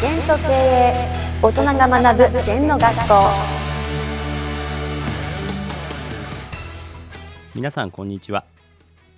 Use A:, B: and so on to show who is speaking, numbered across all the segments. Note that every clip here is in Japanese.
A: 全と経営大人が学ぶ全の学校。
B: 皆さんこんにちは。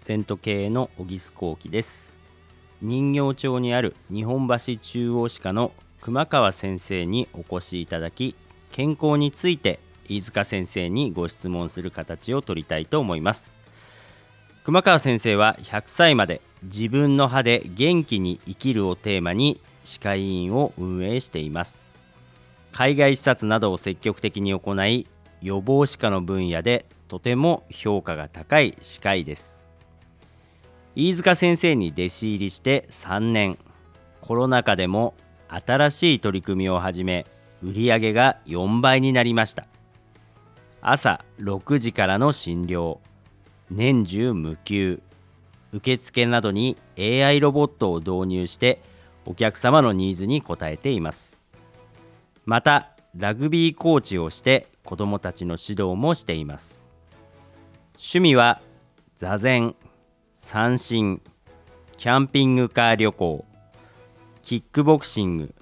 B: 全都経営の小木須幸喜です。人形町にある日本橋中央歯科の熊川先生にお越しいただき健康について飯塚先生にご質問する形を取りたいと思います。熊川先生は100歳まで自分の歯で元気に生きるをテーマに歯科医院を運営しています。海外視察などを積極的に行い予防歯科の分野でとても評価が高い歯科医です。飯塚先生に弟子入りして3年コロナ禍でも新しい取り組みを始め売り上げが4倍になりました。朝6時からの診療。年中無休。受付などに AI ロボットを導入してお客様のニーズに応えています。またラグビーコーチをして子どもたちの指導もしています。趣味は座禅三振キャンピングカー旅行キックボクシング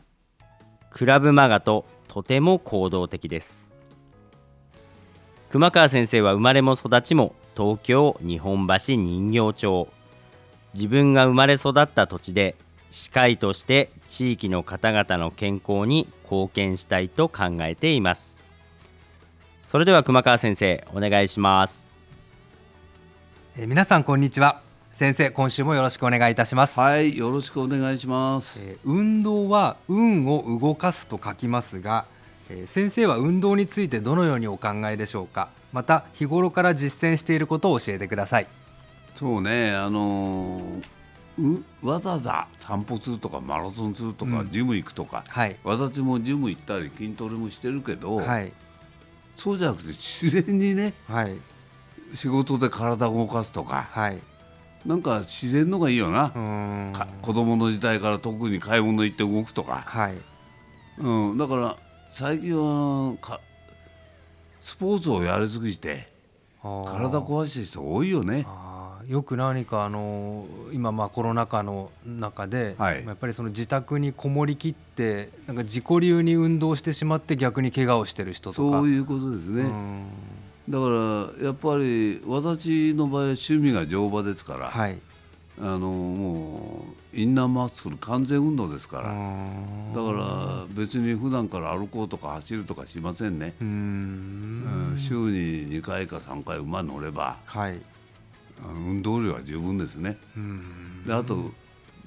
B: クラブマガととても行動的です。熊川先生は生まれも育ちも東京日本橋人形町。自分が生まれ育った土地で歯科医として地域の方々の健康に貢献したいと考えています。それでは熊川先生お願いします。
C: えー皆さんこんにちは。先生今週もよろしくお願いいたします、
D: はい、よろしくお願いします。
C: えー運動は運を動かすと書きますが、えー先生は運動についてどのようにお考えでしょうか？また日頃から実践していることを教えてください。
D: そうね、あのーうわざわざ散歩するとかマラソンするとか、
C: うん。
D: ジム行くとか、
C: はい。
D: 私もジム行ったり筋トレもしてるけど、
C: はい。
D: そうじゃなくて自然にね
C: はい。
D: 仕事で体を動かすとか
C: はい。
D: なんか自然のがいいよな。子供の時代から特に買い物行って動くとか、
C: はい。
D: うん、だから最近はかスポーツをやりすぎて
C: あー。
D: 体壊してる人多いよね。
C: よく何かあのー今まあコロナ禍の中で、
D: はい。
C: やっぱりその自宅にこもりきってなんか自己流に運動してしまって逆に怪我をしてる人とか。
D: そういうことですね。
C: うん。
D: だからやっぱり私の場合は趣味が乗馬ですから、
C: はい
D: あのもうインナーマッスル完全運動ですか
C: う
D: ら、
C: ん
D: だから別に普段から歩こうとか走るとかしませんね、
C: う
D: ん。
C: ん
D: 週に2回か3回馬乗れば。
C: はい。
D: あの運動量は十分ですね。
C: うん。
D: であと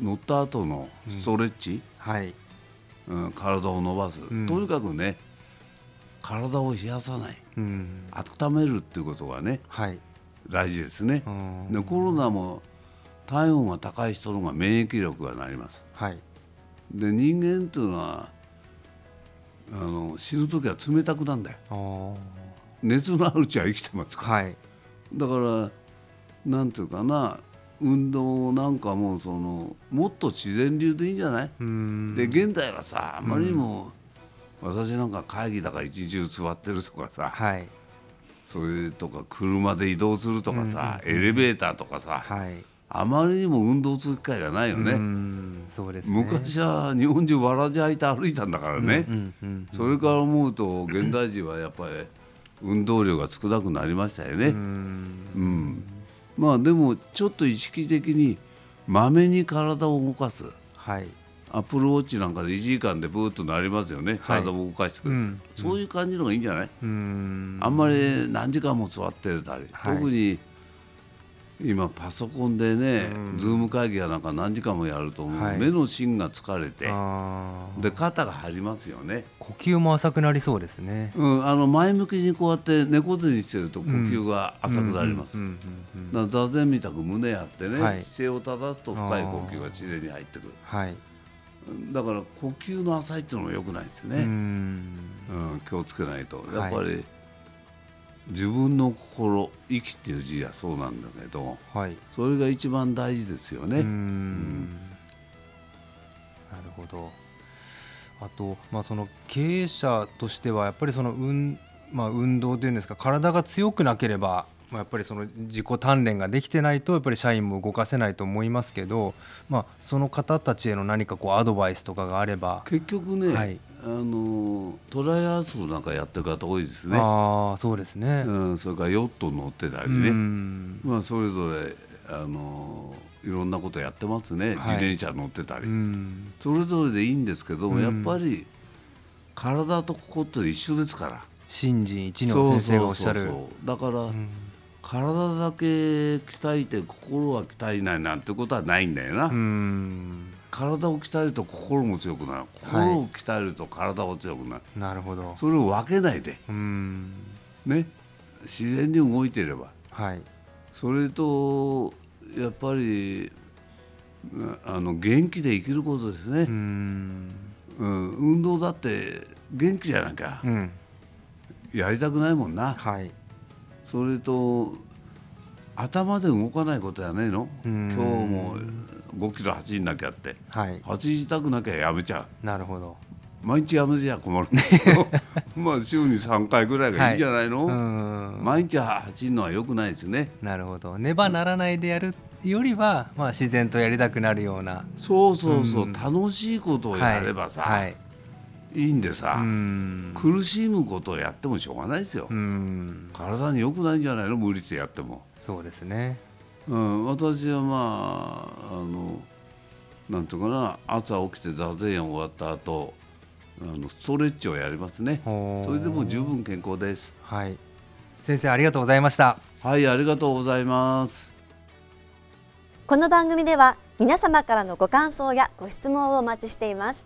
D: 乗った後のストレッチ、
C: はい。
D: うん体を伸ばす、
C: うん。
D: とにかくね体を冷やさない。
C: うん。
D: 温めるっていうことがね
C: はい。
D: 大事ですね、
C: うん。
D: でコロナも体温が高い人の方が免疫力がなります。
C: はい。
D: で人間っていうのはあの死ぬ時は冷たくなんだよ。熱のあるうちは生きてますから、
C: はい。
D: だからなんていうかな運動なんかもそのもっと自然流でいいんじゃない、
C: うん。
D: で現代はさあまりにも、私なんか会議だから一日中座ってるとかさ、
C: はい。
D: それとか車で移動するとかさ、エレベーターとかさ、
C: はい
D: あまりにも運動する機会がないよね、
C: うんそうですね。
D: 昔は日本中わらじ履いて歩いたんだからね、
C: うんうん
D: それから思うと現代人はやっぱり運動量が少なくなりましたよね、
C: うん。
D: うん。まあでもちょっと意識的にまめに体を動かす。
C: はい。
D: アップルウォッチなんかで1時間でブーッとなりますよね、
C: はい。
D: 体を動かしてくれる、
C: うん
D: そういう感じのがいいんじゃない、
C: うん。
D: あんまり何時間も座ってたり、
C: はい。
D: 特に今パソコンでね、
C: うん。
D: ズーム会議やなんか何時間もやると、
C: はい。
D: 目の芯が疲れてで肩が張りますよね、
C: 呼吸も浅くなりそうですね。
D: うん、あの前向きにこうやって猫背にしてると呼吸が浅くなります、座禅みたく胸やってね、
C: はい。
D: 姿勢を正すと深い呼吸が自然に入ってくる。
C: はい。
D: だから呼吸の浅いっていうのも良くないです
C: う
D: ね、
C: ん。
D: うん気をつけないと。
C: はい
D: やっぱり、自分の心息っていう字はそうなんだけど
C: はい。
D: それが一番大事ですよ
C: う
D: ね、
C: ん。なるほど。あと、まあ、その経営者としてはやっぱりその運,、まあ、運動というんですか体が強くなければまあ、やっぱりその自己鍛錬ができてないとやっぱり社員も動かせないと思いますけど、まあ、その方たちへの何かこうアドバイスとかがあれば、
D: 結局ね、
C: はい。
D: あのトライアスロンなんかやってる方多いですね、
C: ああそうですね。
D: うん、それからヨット乗ってたり
C: う
D: ね、
C: ん。
D: まあ、それぞれあのいろんなことやってますね、
C: はい。
D: 自転車乗ってたり、
C: うん。
D: それぞれでいいんですけども、
C: うん。
D: やっぱり体と心って一緒ですから。
C: 新人一の先生がおっしゃる。
D: だから、
C: うん
D: 体だけ鍛えて心は鍛えないなんてことはないんだよな、
C: うん。
D: 体を鍛えると心も強くなる。心を鍛えると体も強くなる、
C: なるほど。
D: それを分けないで。
C: うん。
D: ね。自然に動いてれば。
C: はい。
D: それとやっぱりあの元気で生きることですね。
C: う、ん。
D: うん。運動だって元気じゃなきゃ
C: うん。
D: やりたくないもんな。
C: はい。
D: それと頭で動かないことやねえの？
C: うん。
D: 今日も5キロ走んなきゃって。
C: はい。
D: 走りたくなきゃやめちゃう。
C: なるほど。
D: 毎日やめちゃ困る。まあ週に3回ぐらいがいいんじゃないの、
C: うん。
D: 毎日走るのは良くないですね。
C: なるほど。ねばならないでやるよりは、まあ自然とやりたくなるような。
D: そうそうそう、
C: うん。
D: 楽しいことをやればさ、
C: はい。
D: い、いんでさ、
C: うん。
D: 苦しむことをやってもしょうがないですよ、
C: うん。
D: 体に良くないんじゃないの？無理してやっても、
C: そうですね。
D: うん、私はまああのなんていうかな朝起きて座禅終わった後あのストレッチをやりますねそれでも十分健康です
C: はい。先生ありがとうございました。
D: はいありがとうございます
A: この番組では皆様からのご感想やご質問をお待ちしています